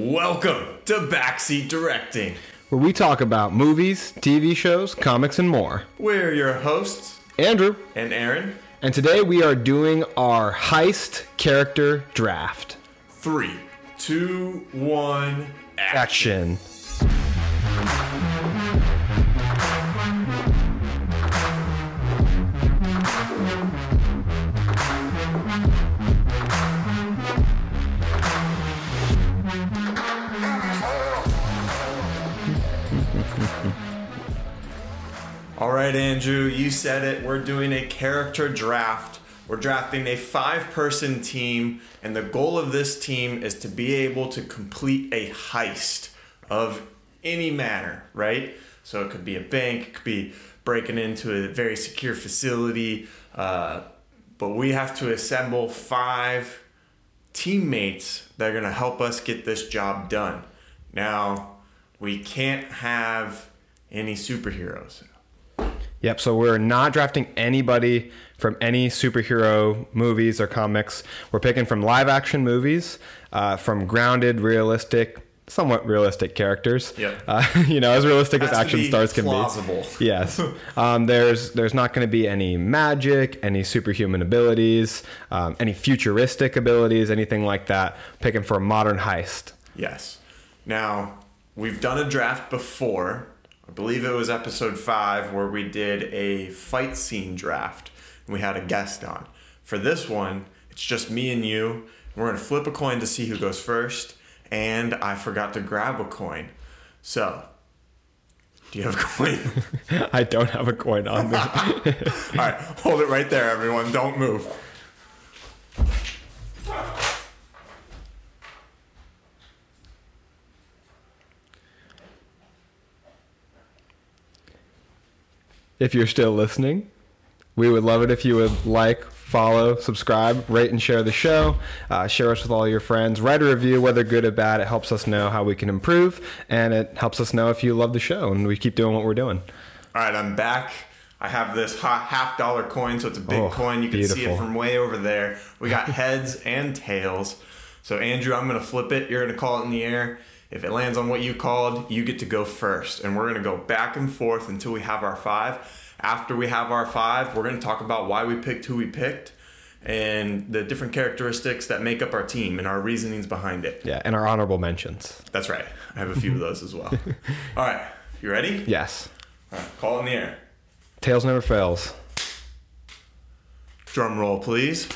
Welcome to Backseat Directing. where we talk about movies, TV shows, comics, and more. We're your hosts, Andrew, and Arron. and today we are doing our heist character draft. Three, two, one, action. Action. Right, Andrew, you said it. We're doing a character draft. We're drafting a five person team, and the goal of this team is to be able to complete a heist of any manner, right? So it could be a bank, it could be breaking into a very secure facility, uh, but we have to assemble five teammates that are going to help us get this job done. Now, we can't have any superheroes. Yep, so we're not drafting anybody from any superhero movies or comics. We're picking from live action movies, uh, from grounded, realistic, somewhat realistic characters. Yep. Uh, you know, as realistic as action stars can plausible. be. Yes. Um, there's there's not going to be any magic, any superhuman abilities, um, any futuristic abilities, anything like that. Picking for a modern heist. Yes. Now, we've done a draft before. I believe it was episode five where we did a fight scene draft and we had a guest on. For this one, it's just me and you. We're going to flip a coin to see who goes first. And I forgot to grab a coin. So, do you have a coin? I don't have a coin on me. All right, hold it right there, everyone. Don't move. If you're still listening, we would love it if you would like, follow, subscribe, rate, and share the show. Uh, share us with all your friends. Write a review, whether good or bad. It helps us know how we can improve, and it helps us know if you love the show and we keep doing what we're doing. All right, I'm back. I have this ha- half dollar coin, so it's a big Oh, coin. You can see it from way over there. We got heads and tails. So, Andrew, I'm going to flip it. You're going to call it in the air. If it lands on what you called, you get to go first. And we're going to go back and forth until we have our five. After we have our five, we're going to talk about why we picked who we picked and the different characteristics that make up our team and our reasonings behind it. Yeah, and our honorable mentions. That's right. I have a few of those as well. All right, you ready? Yes. All right, call it in the air. Tails never fails. Drum roll, please.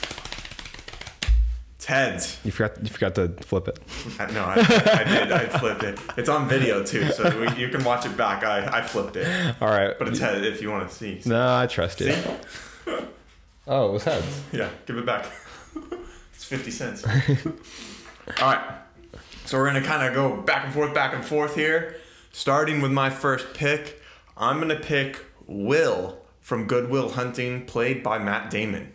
It's heads. You forgot. You forgot to flip it. I, no, I, I did. I flipped it. It's on video too, so we, you can watch it back. I, I flipped it, All right. but it's head if you want to see. no, I trust you. See? Oh, it was heads. Yeah, give it back. it's fifty cents. All right, so we're gonna kind of go back and forth, back and forth here. Starting with my first pick, I'm gonna pick Will from Good Will Hunting, played by Matt Damon.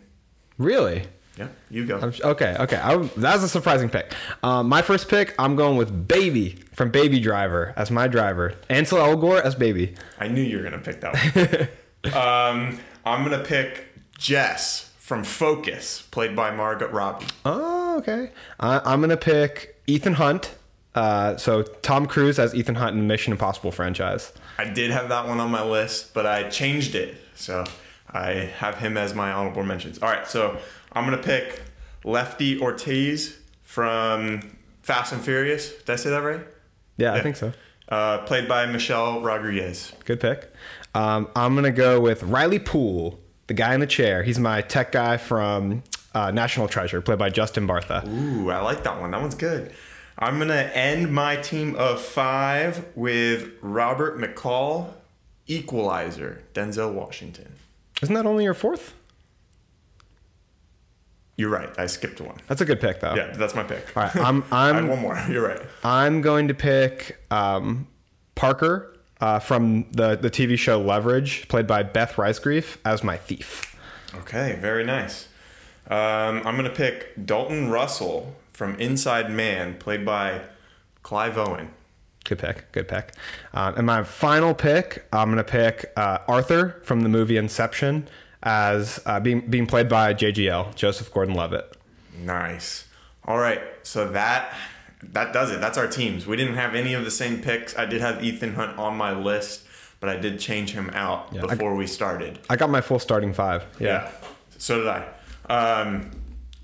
Really? Yeah, you go. I'm, okay, okay. I, that was a surprising pick. Um, my first pick, I'm going with Baby from Baby Driver as my driver. Ansel Elgort as Baby. I knew you were gonna pick that one. um, I'm gonna pick Jess from Focus, played by Margot Robbie. Oh, okay. I, I'm gonna pick Ethan Hunt. Uh, so Tom Cruise as Ethan Hunt in the Mission Impossible franchise. I did have that one on my list, but I changed it, so I have him as my honorable mentions. All right, so I'm gonna pick Lefty Ortiz from Fast and Furious. Did I say that right? Yeah, I think so. Uh, played by Michelle Rodriguez. Good pick. Um, I'm gonna go with Riley Poole, the guy in the chair. He's my tech guy from uh, National Treasure, played by Justin Bartha. Ooh, I like that one. That one's good. I'm gonna end my team of five with Robert McCall, Equalizer, Denzel Washington. Isn't that only your fourth? You're right. I skipped one. That's a good pick, though. Yeah, that's my pick. All right, I'm I'm one more. You're right. I'm going to pick um, Parker uh, from the the TV show Leverage, played by Beth Riesgraf, as my thief. Okay, very nice. Um, I'm gonna pick Dalton Russell from Inside Man, played by Clive Owen. Good pick. Good pick. Um, and my final pick, I'm going to pick uh, Arthur from the movie Inception as uh, being being played by JGL Joseph Gordon-Levitt. Nice. All right, so that that does it. That's our teams. We didn't have any of the same picks. I did have Ethan Hunt on my list, but I did change him out Yeah, I- before we started. I got my full starting five. Yeah. So did I. Um,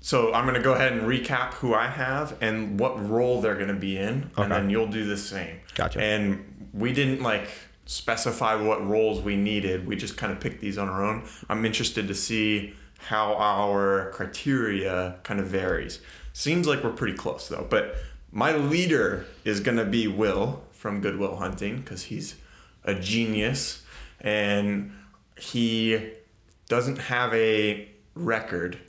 so I'm going to go ahead and recap who I have and what role they're going to be in, Okay. and then you'll do the same. Gotcha. And we didn't like specify what roles we needed. We just kind of picked these on our own. I'm interested to see how our criteria kind of varies. Seems like we're pretty close though. But my leader is going to be Will from Good Will Hunting because he's a genius and he doesn't have a record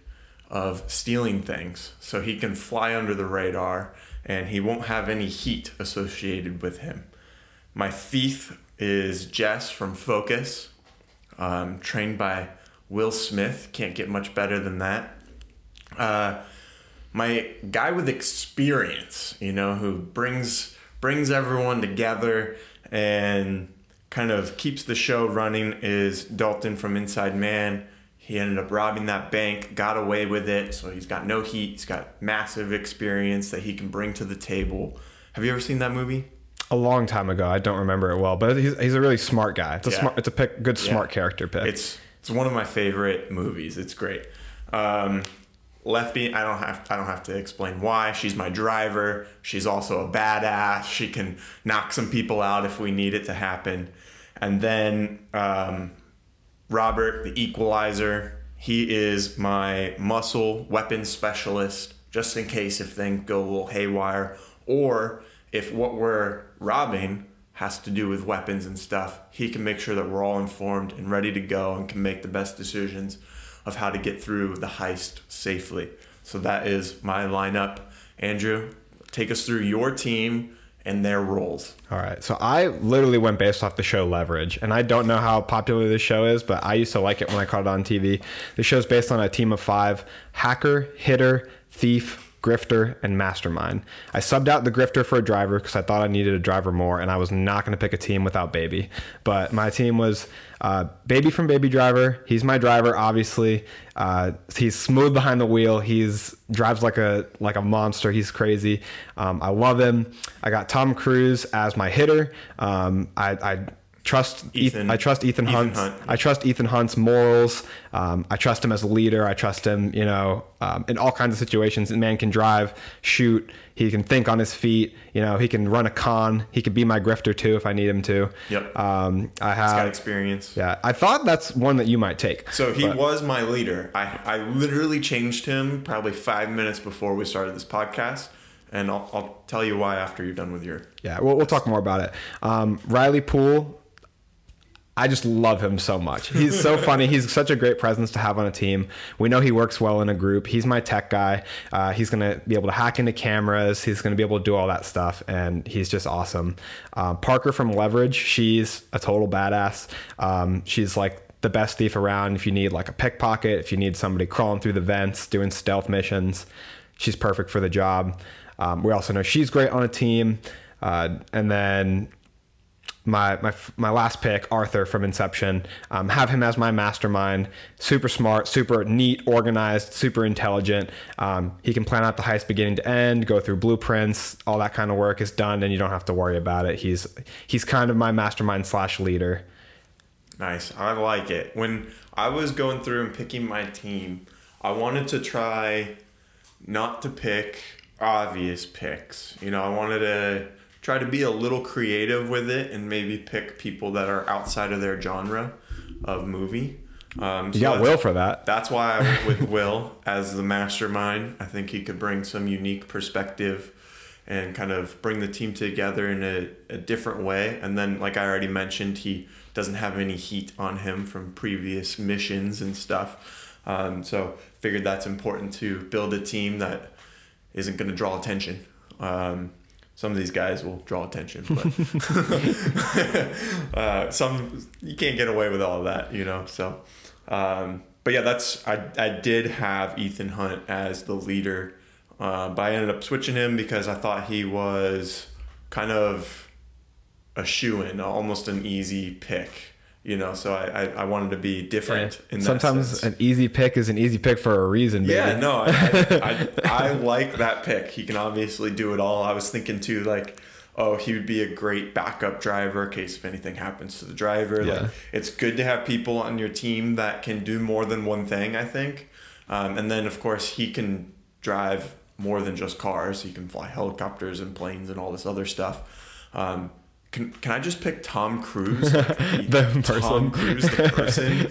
of stealing things, so he can fly under the radar and he won't have any heat associated with him. My thief is Jess from Focus, um, trained by Will Smith. Can't get much better than that. Uh, my guy with experience, you know, who brings brings everyone together and kind of keeps the show running is Dalton from Inside Man. He ended up robbing that bank, got away with it, so he's got no heat. He's got massive experience that he can bring to the table. Have you ever seen that movie? A long time ago. I don't remember it well, but he's, he's a really smart guy. It's a Yeah. smart. It's a pick, good smart Yeah. character pick. It's it's one of my favorite movies. It's great. Um, Lefty, I don't have I don't have to explain why. She's my driver. She's also a badass. She can knock some people out if we need it to happen. And then um, Robert, the Equalizer. He is my muscle weapons specialist, just in case if things go a little haywire, or if what we're robbing has to do with weapons and stuff. He can make sure that we're all informed and ready to go and can make the best decisions of how to get through the heist safely. So that is my lineup. Andrew, take us through your team and their roles. All right. So I literally went based off the show Leverage. And I don't know how popular this show is, but I used to like it when I caught it on TV. The show's based on a team of five hacker, hitter, thief, grifter, and mastermind. I subbed out the grifter for a driver because I thought I needed a driver more, and I was not going to pick a team without Baby. But my team was uh, Baby from Baby Driver. He's my driver, obviously. Uh, he's smooth behind the wheel. He's drives like a like a monster. He's crazy. Um, I love him. I got Tom Cruise as my hitter. Um, I, I trust Ethan, I trust Ethan, Ethan Hunt. Hunt. I trust Ethan Hunt's morals. Um, I trust him as a leader. I trust him, you know, um, in all kinds of situations. The man can drive, shoot. He can think on his feet. You know, he can run a con. He could be my grifter too if I need him to. Yep. Um, I He's got have. experience. Yeah, I thought that's one that you might take. So he but- was my leader. I, I literally changed him probably five minutes before we started this podcast. And I'll, I'll tell you why after you're done with your. Yeah, we'll, we'll talk more about it. Um, Riley Poole, I just love him so much. He's so funny. He's such a great presence to have on a team. We know he works well in a group. He's my tech guy. Uh, he's going to be able to hack into cameras. He's going to be able to do all that stuff, and he's just awesome. Um, Parker from Leverage, she's a total badass. Um, she's like the best thief around. If you need like a pickpocket, if you need somebody crawling through the vents, doing stealth missions, she's perfect for the job. Um, we also know she's great on a team. Uh, and then my my my last pick, Arthur from Inception, um, have him as my mastermind. Super smart, super neat, organized, super intelligent. Um, he can plan out the heist beginning to end, go through blueprints, all that kind of work is done, and you don't have to worry about it. He's he's kind of my mastermind slash leader. Nice. I like it. When I was going through and picking my team, I wanted to try not to pick obvious picks. You know, I wanted to try to be a little creative with it and maybe pick people that are outside of their genre of movie. Um, so You got Will for that. That's why I went with Will as the mastermind. I think he could bring some unique perspective and kind of bring the team together in a, a different way. And then, like I already mentioned, he doesn't have any heat on him from previous missions and stuff. Um, so, figured that's important to build a team that isn't going to draw attention. Um, some of these guys will draw attention, but uh, some you can't get away with all of that, you know. So, um, but yeah, that's I I did have Ethan Hunt as the leader, uh, but I ended up switching him because I thought he was kind of a shoe in, almost an easy pick. You know, so I, I, I wanted to be different in that Sometimes sense. an easy pick is an easy pick for a reason. Baby. Yeah, no, I, I, I, I like that pick. He can obviously do it all. I was thinking too, like, oh, he would be a great backup driver in case if anything happens to the driver. Yeah. Like, it's good to have people on your team that can do more than one thing. I think, um, and then of course he can drive more than just cars. He can fly helicopters and planes and all this other stuff. Um, can, can I just pick Tom Cruise? The Tom person. Cruise, the person.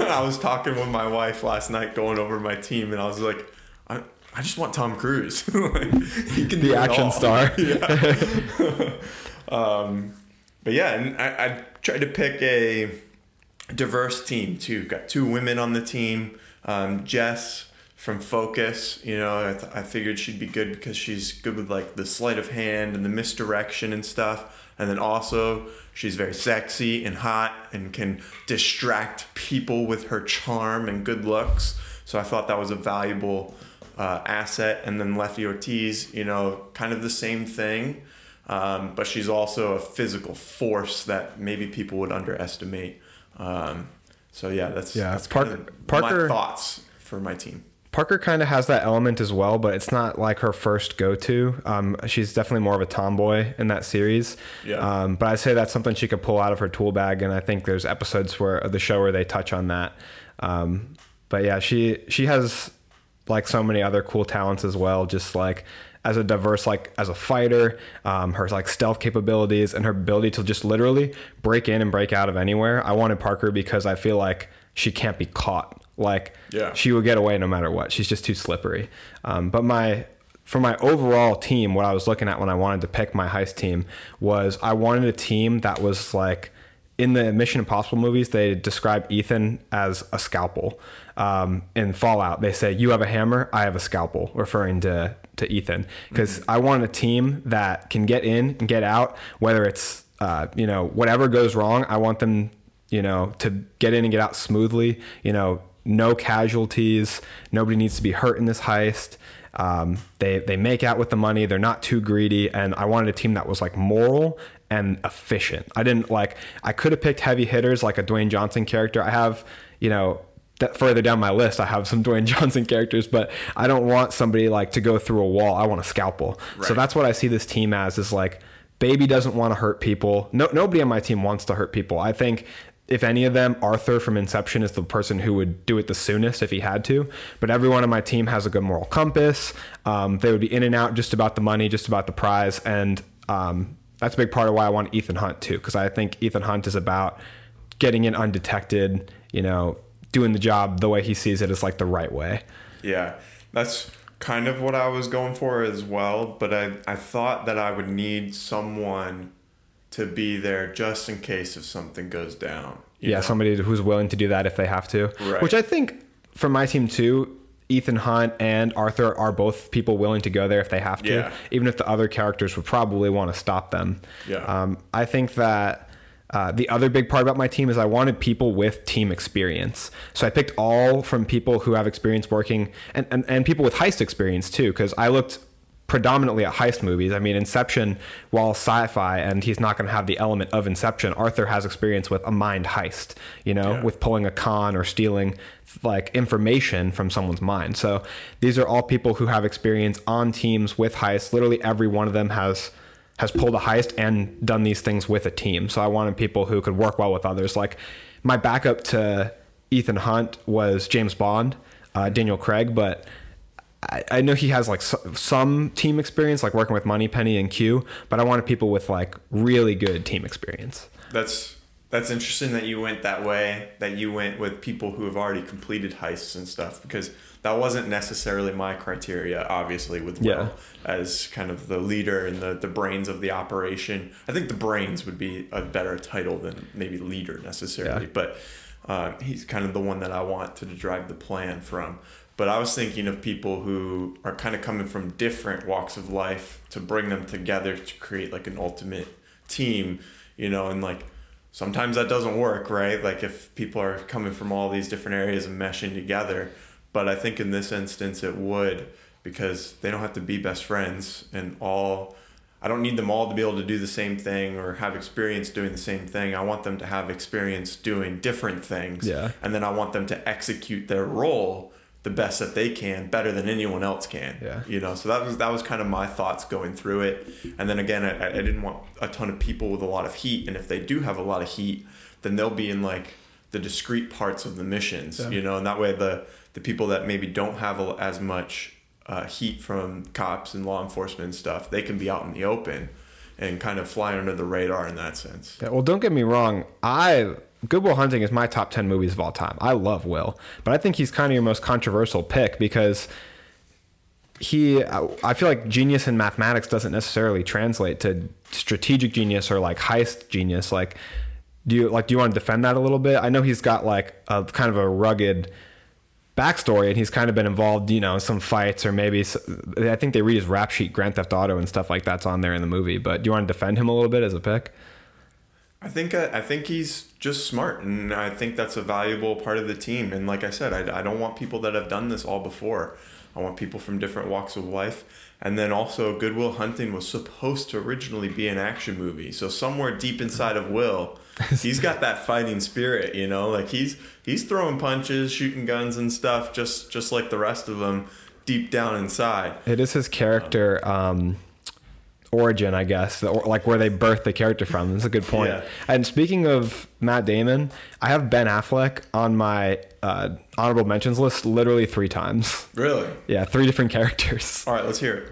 I was talking with my wife last night, going over my team, and I was like, I, I just want Tom Cruise. like, he can The action star. Yeah. um, but yeah, and I, I tried to pick a diverse team too. Got two women on the team. Um, Jess from Focus, you know, I, th- I figured she'd be good because she's good with like the sleight of hand and the misdirection and stuff. And then also, she's very sexy and hot and can distract people with her charm and good looks. So I thought that was a valuable uh, asset. And then Lefty Ortiz, you know, kind of the same thing. Um, but she's also a physical force that maybe people would underestimate. Um, so yeah, that's Yeah, that's Park- kind of Parker- my thoughts for my team. Parker kind of has that element as well, but it's not like her first go to. Um, she's definitely more of a tomboy in that series. Yeah. Um, but I'd say that's something she could pull out of her tool bag, and I think there's episodes where of the show where they touch on that. Um, but yeah, she she has like so many other cool talents as well. Just like as a diverse, like as a fighter, um, her like stealth capabilities and her ability to just literally break in and break out of anywhere. I wanted Parker because I feel like she can't be caught. Like Yeah. she would get away no matter what. She's just too slippery. Um, but my for my overall team, what I was looking at when I wanted to pick my heist team was I wanted a team that was like in the Mission Impossible movies, they describe Ethan as a scalpel. Um, in Fallout, they say you have a hammer, I have a scalpel, referring to to Ethan. Because I want a team that can get in and get out, whether it's uh, you know whatever goes wrong. I want them you know to get in and get out smoothly. You know, no casualties. Nobody needs to be hurt in this heist. Um, they they make out with the money. They're not too greedy, and I wanted a team that was like moral and efficient. I didn't like. I could have picked heavy hitters like a Dwayne Johnson character. I have you know that further down my list. I have some Dwayne Johnson characters, but I don't want somebody like to go through a wall. I want a scalpel. So that's what I see this team as. Is like baby doesn't want to hurt people. No, nobody on my team wants to hurt people. I think if any of them, Arthur from Inception is the person who would do it the soonest if he had to. But everyone on my team has a good moral compass. Um, they would be in and out just about the money, just about the prize, and um, that's a big part of why I want Ethan Hunt too, because I think Ethan Hunt is about getting in undetected. You know, doing the job the way he sees it is like the right way. Yeah, that's kind of what I was going for as well. But I, I thought that I would need someone to be there just in case if something goes down. yeah, know? somebody who's willing to do that if they have to. Right. Which I think for my team too, Ethan Hunt and Arthur are both people willing to go there if they have to, Yeah. even if the other characters would probably want to stop them. Yeah. Um, I think that. Uh, the other big part about my team is I wanted people with team experience. So I picked all from people who have experience working and, and, and people with heist experience too, because I looked predominantly at heist movies. I mean, Inception, while sci-fi, and he's not going to have the element of Inception. Arthur has experience with a mind heist, you know, Yeah. with pulling a con or stealing like information from someone's mind. So these are all people who have experience on teams with heists. Literally every one of them has has pulled a heist and done these things with a team. So I wanted people who could work well with others. Like my backup to Ethan Hunt was James Bond, uh, Daniel Craig, but I, I know he has like s- some team experience, like working with Moneypenny and Q, but I wanted people with like really good team experience. That's that's interesting that you went that way. That you went with people who have already completed heists and stuff because that wasn't necessarily my criteria. Obviously, with Will Yeah. as kind of the leader and the the brains of the operation. I think the brains would be a better title than maybe leader necessarily, Yeah. but. Uh, he's kind of the one that I want to drive the plan from. But I was thinking of people who are kind of coming from different walks of life to bring them together to create like an ultimate team, you know, and like sometimes that doesn't work, right? Like if people are coming from all these different areas and meshing together. But I think in this instance it would because they don't have to be best friends and all I don't need them all to be able to do the same thing or have experience doing the same thing. I want them to have experience doing different things. Yeah. And then I want them to execute their role the best that they can, better than anyone else can. Yeah. You know, so that was that was kind of my thoughts going through it. And then again, I, I didn't want a ton of people with a lot of heat. And if they do have a lot of heat, then they'll be in like the discrete parts of the missions. Yeah. You know, and that way the the people that maybe don't have a, as much uh, heat from cops and law enforcement and stuff, they can be out in the open and kind of fly under the radar in that sense. Yeah, well, don't get me wrong. I Good Will Hunting is my top ten movies of all time. I love Will, but I think he's kind of your most controversial pick because he. I feel like genius in mathematics doesn't necessarily translate to strategic genius or like heist genius. Like, do you like? Do you want to defend that a little bit? I know he's got like a kind of a rugged backstory and he's kind of been involved you know in some fights or maybe i think they read his rap sheet grand theft auto and stuff like that's on there in the movie but do you want to defend him a little bit as a pick I think uh, I think he's just smart, and I think that's a valuable part of the team. And like I said, I, I don't want people that have done this all before. I want people from different walks of life. And then also, Good Will Hunting was supposed to originally be an action movie. So somewhere deep inside of Will, he's got that fighting spirit. You know, like he's he's throwing punches, shooting guns and stuff, just just like the rest of them, deep down inside. It is his character um, origin, I guess, or like where they birthed the character from. That's a good point. Yeah. And speaking of Matt Damon, I have Ben Affleck on my uh, honorable mentions list literally three times. Really? Yeah, three different characters. All right, let's hear it.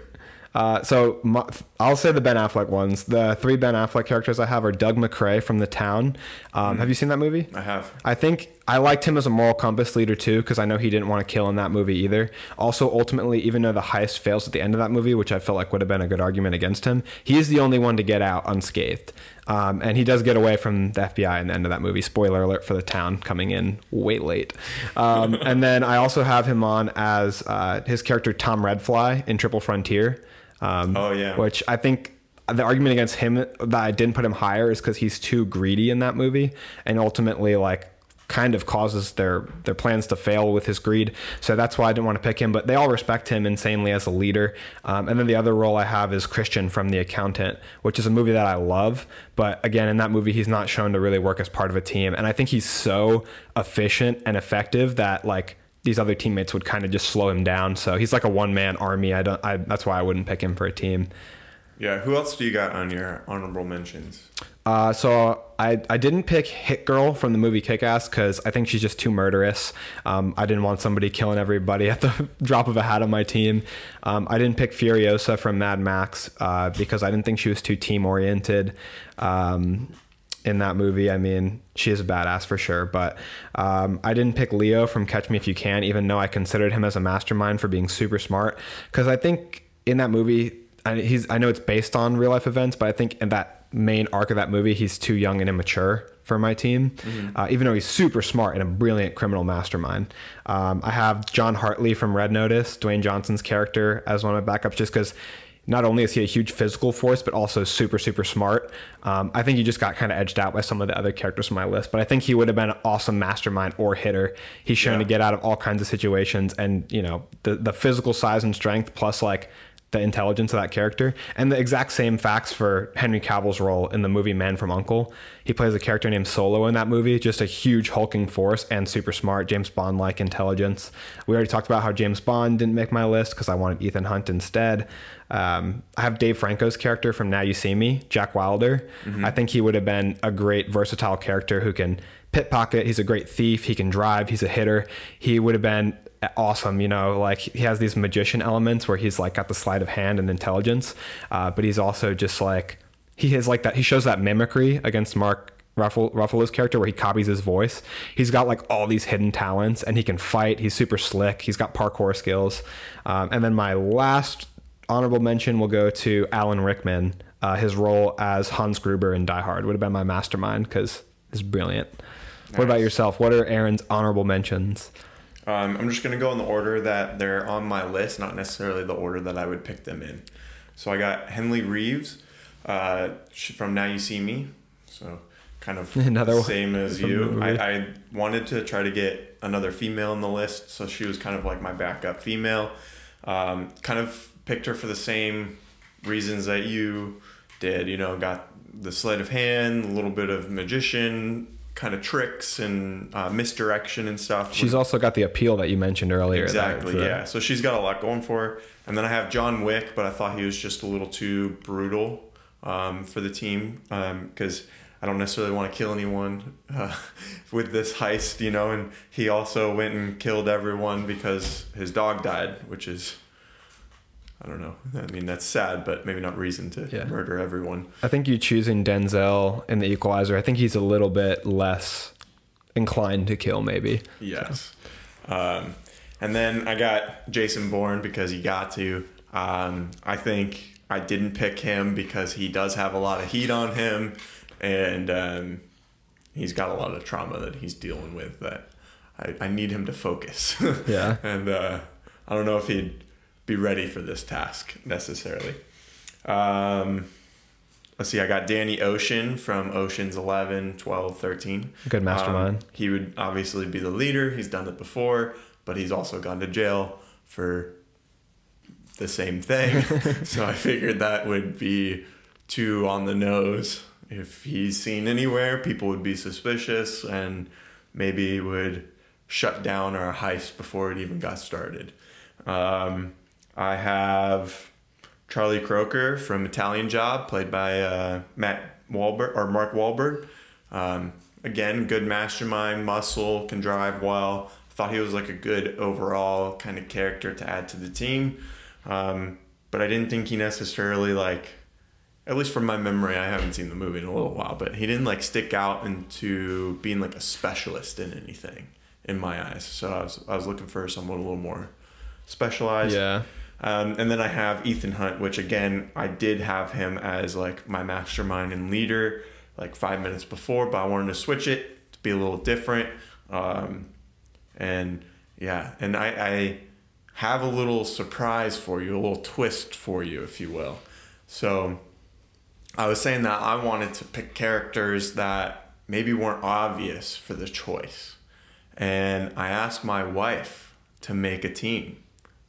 Uh, so my, I'll say the Ben Affleck ones. The three Ben Affleck characters I have are Doug MacRay from The Town. Um, Have you seen that movie? I have. I think I liked him as a moral compass leader too, because I know he didn't want to kill in that movie either. Also, ultimately, even though the heist fails at the end of that movie, which I feel like would have been a good argument against him, he is the only one to get out unscathed. Um, and he does get away from the FBI in the end of that movie. Spoiler alert for the town coming in way late. Um, and then I also have him on as uh, his character Tom Redfly in Triple Frontier. Um, Oh, yeah. Which I think the argument against him that I didn't put him higher is because he's too greedy in that movie, and ultimately like kind of causes their their plans to fail with his greed. So that's why I didn't want to pick him. But they all respect him insanely as a leader. Um, and then the other role I have is Christian from The Accountant, which is a movie that I love. But again, in that movie, he's not shown to really work as part of a team. And I think he's so efficient and effective that like these other teammates would kind of just slow him down. So he's like a one man army. I don't. I, that's why I wouldn't pick him for a team. Yeah. Who else do you got on your honorable mentions? Uh, so I, I didn't pick Hit Girl from the movie Kick Ass because I think she's just too murderous. Um, I didn't want somebody killing everybody at the drop of a hat on my team. Um, I didn't pick Furiosa from Mad Max uh, because I didn't think she was too team oriented. Um, in that movie, I mean, she is a badass for sure. But um, I didn't pick Leo from Catch Me If You Can, even though I considered him as a mastermind for being super smart. Because I think in that movie, I, he's I know it's based on real life events, but I think in that main arc of that movie, he's too young and immature for my team. Uh, even though he's super smart and a brilliant criminal mastermind. Um, I have John Hartley from Red Notice, Dwayne Johnson's character, as one of my backups, just because not only is he a huge physical force, but also super, super smart. Um, I think he just got kind of edged out by some of the other characters on my list, but I think he would have been an awesome mastermind or hitter. He's shown Yeah. to get out of all kinds of situations, and you know the the physical size and strength plus like the intelligence of that character, and the exact same facts for Henry Cavill's role in the movie Man from Uncle. He plays a character named Solo in that movie, just a huge hulking force and super smart, James Bond like intelligence. We already talked about how James Bond didn't make my list because I wanted Ethan Hunt instead. Um, I have Dave Franco's character from Now You See Me, Jack Wilder. I think he would have been a great versatile character who can pickpocket. He's a great thief. He can drive. He's a hitter. He would have been awesome. You know, like he has these magician elements where he's like got the sleight of hand and intelligence, uh, but he's also just like he has like that. He shows that mimicry against Mark. Ruffalo, Ruffalo's character, where he copies his voice, he's got like all these hidden talents, and he can fight. He's super slick. He's got parkour skills. Um, and then my last honorable mention will go to Alan Rickman. Uh, his role as Hans Gruber in Die Hard would have been my mastermind because it's brilliant. What about yourself? What are Arron's honorable mentions? Um, I'm just gonna go in the order that they're on my list, not necessarily the order that I would pick them in. So I got Henley Reeves uh, from Now You See Me. So kind of Another same as you. I, I wanted to try to get another female in the list, so she was kind of like my backup female. Um, kind of picked her for the same reasons that you did. You know, got the sleight of hand, a little bit of magician kind of tricks and uh, misdirection and stuff. She's also got the appeal that you mentioned earlier. Exactly, yeah. So she's got a lot going for her. And then I have John Wick, but I thought he was just a little too brutal um, for the team because um, I don't necessarily want to kill anyone uh, with this heist, you know. And he also went and killed everyone because his dog died, which is I don't know. I mean, that's sad, but maybe not reason to yeah. murder everyone. I think you choosing Denzel in the Equalizer. I think he's a little bit less inclined to kill, maybe. Yes. So. Um, and then I got Jason Bourne because he got to. Um, I think I didn't pick him because he does have a lot of heat on him, and um, he's got a lot of trauma that he's dealing with. That I, I need him to focus. yeah. and uh, I don't know if he'd be ready for this task necessarily. Um, let's see, I got Danny Ocean from Ocean's 11, 12, 13. Good mastermind. Um, he would obviously be the leader. He's done it before, but he's also gone to jail for the same thing. so I figured that would be too on the nose. If he's seen anywhere, people would be suspicious and maybe would shut down our heist before it even got started. Um, I have Charlie Croker from Italian Job, played by uh, Matt Wahlberg or Mark Wahlberg. Um, again, good mastermind, muscle, can drive well. Thought he was like a good overall kind of character to add to the team, um, but I didn't think he necessarily like, at least from my memory, I haven't seen the movie in a little while, but he didn't like stick out into being like a specialist in anything in my eyes. So I was I was looking for someone a little more specialized. Yeah. Um, and then I have Ethan Hunt, which again, I did have him as like my mastermind and leader like five minutes before, but I wanted to switch it to be a little different. Um, and yeah, and I, I have a little surprise for you, a little twist for you, if you will. So I was saying that I wanted to pick characters that maybe weren't obvious for the choice. And I asked my wife to make a team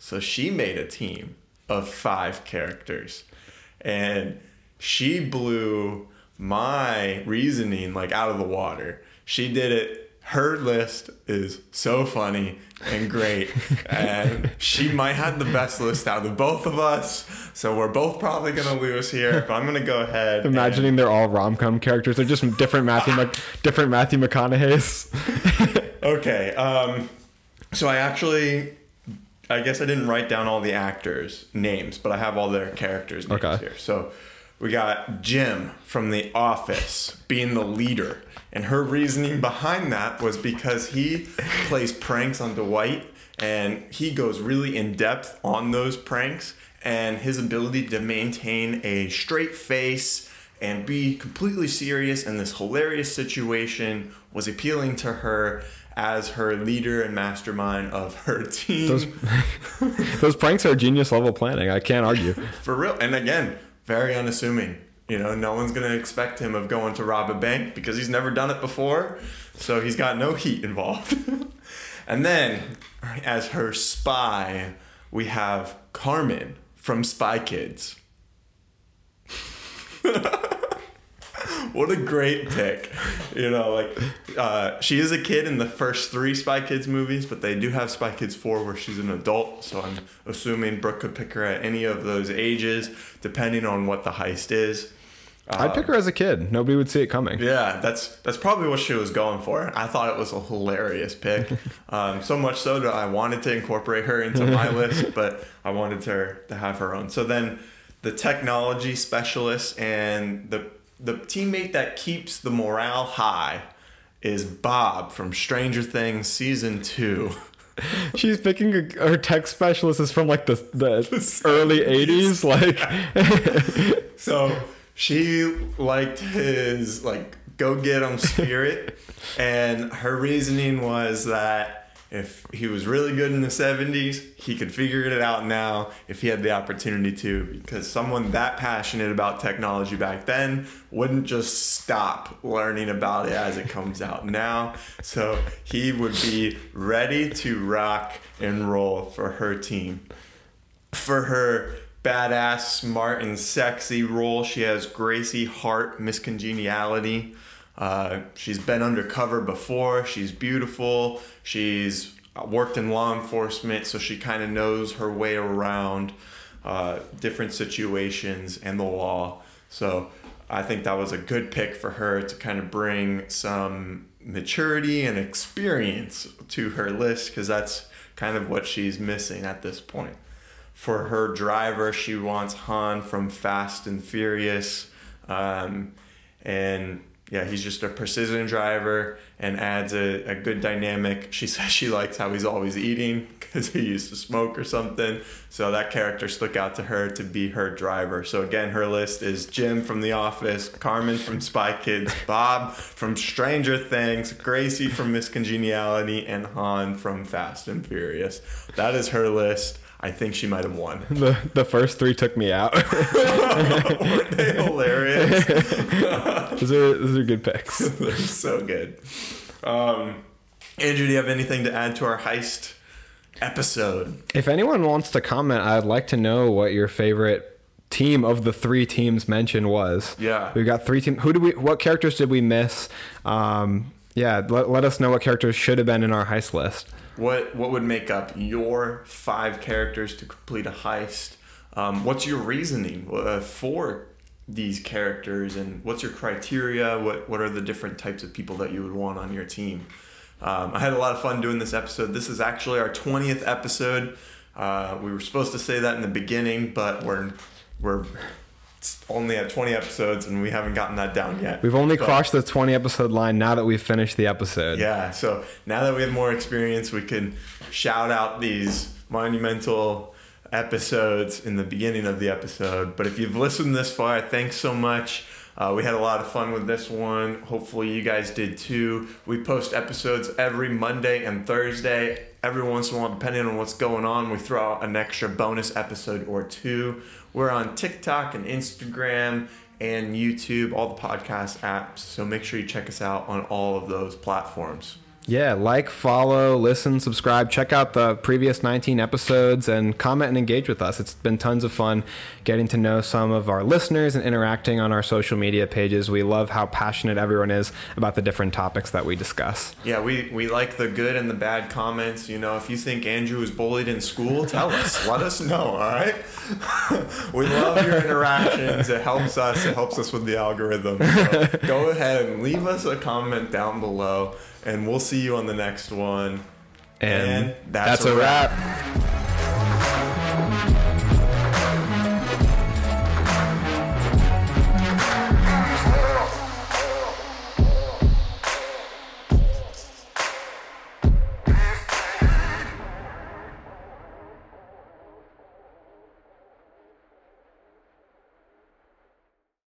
so she made a team of five characters. And she blew my reasoning like out of the water. She did it. Her list is so funny and great. and she might have the best list out of both of us. So we're both probably going to lose here. But I'm going to go ahead. Imagining and... they're all rom com characters. They're just different Matthew, different Matthew McConaughey's. okay. Um, so I actually I guess I didn't write down all the actors' names, but I have all their characters' names okay. here. So we got Jim from The Office being the leader. And her reasoning behind that was because he plays pranks on Dwight and he goes really in depth on those pranks and his ability to maintain a straight face and be completely serious in this hilarious situation was appealing to her as her leader and mastermind of her team. Those, those pranks are genius level planning. I can't argue. For real. And again, very unassuming. You know, no one's going to expect him of going to rob a bank because he's never done it before. So he's got no heat involved. and then, as her spy, we have Carmen from Spy Kids. what a great pick. You know, like uh, she is a kid in the first three Spy Kids movies, but they do have Spy Kids 4 where she's an adult. So I'm assuming Brooke could pick her at any of those ages, depending on what the heist is. I'd pick her as a kid. Nobody would see it coming. Yeah, that's that's probably what she was going for. I thought it was a hilarious pick. Um, so much so that I wanted to incorporate her into my list, but I wanted her to have her own. So then the technology specialist and the the teammate that keeps the morale high is Bob from Stranger Things season two. She's picking a, her tech specialist is from like the the, the early '80s, like. so she liked his like go get him spirit, and her reasoning was that if he was really good in the 70s, he could figure it out now if he had the opportunity to, because someone that passionate about technology back then wouldn't just stop learning about it as it comes out now. So he would be ready to rock and roll for her team. For her badass, smart, and sexy role. She has Gracie Hart, Miss Congeniality. Uh, she's been undercover before. She's beautiful. She's worked in law enforcement, so she kind of knows her way around uh, different situations and the law. So I think that was a good pick for her to kind of bring some maturity and experience to her list because that's kind of what she's missing at this point. For her driver, she wants Han from Fast and Furious. Um, and yeah, he's just a precision driver and adds a, a good dynamic. She says she likes how he's always eating because he used to smoke or something. So that character stuck out to her to be her driver. So again, her list is Jim from The Office, Carmen from Spy Kids, Bob from Stranger Things, Gracie from Miss Congeniality, and Han from Fast and Furious. That is her list. I think she might have won. The the first three took me out. Weren't they hilarious? those are those are good picks. They're so good. Um, Andrew, do you have anything to add to our heist episode? If anyone wants to comment, I'd like to know what your favorite team of the three teams mentioned was. Yeah. We've got three teams. Who do we? What characters did we miss? Um, yeah, let, let us know what characters should have been in our heist list. What what would make up your five characters to complete a heist? Um, what's your reasoning uh, for these characters, and what's your criteria? What what are the different types of people that you would want on your team? Um, I had a lot of fun doing this episode. This is actually our twentieth episode. Uh, we were supposed to say that in the beginning, but we're we're only at 20 episodes and we haven't gotten that down yet. We've only But- crossed the 20 episode line now that we've finished the episode. yeah, so now that we have more experience, we can shout out these monumental episodes in the beginning of the episode. But if you've listened this far, thanks so much. Uh, we had a lot of fun with this one. Hopefully, you guys did too. We post episodes every Monday and Thursday. Every once in a while, depending on what's going on, we throw out an extra bonus episode or two. We're on TikTok and Instagram and YouTube, all the podcast apps. So make sure you check us out on all of those platforms. Yeah, like, follow, listen, subscribe, check out the previous 19 episodes, and comment and engage with us. It's been tons of fun getting to know some of our listeners and interacting on our social media pages. We love how passionate everyone is about the different topics that we discuss. Yeah, we, we like the good and the bad comments. You know, if you think Andrew was bullied in school, tell us. Let us know, all right? we love your interactions. It helps us. It helps us with the algorithm. So go ahead and leave us a comment down below, and we'll see you on the next one. And, And that's that's, a wrap. wrap.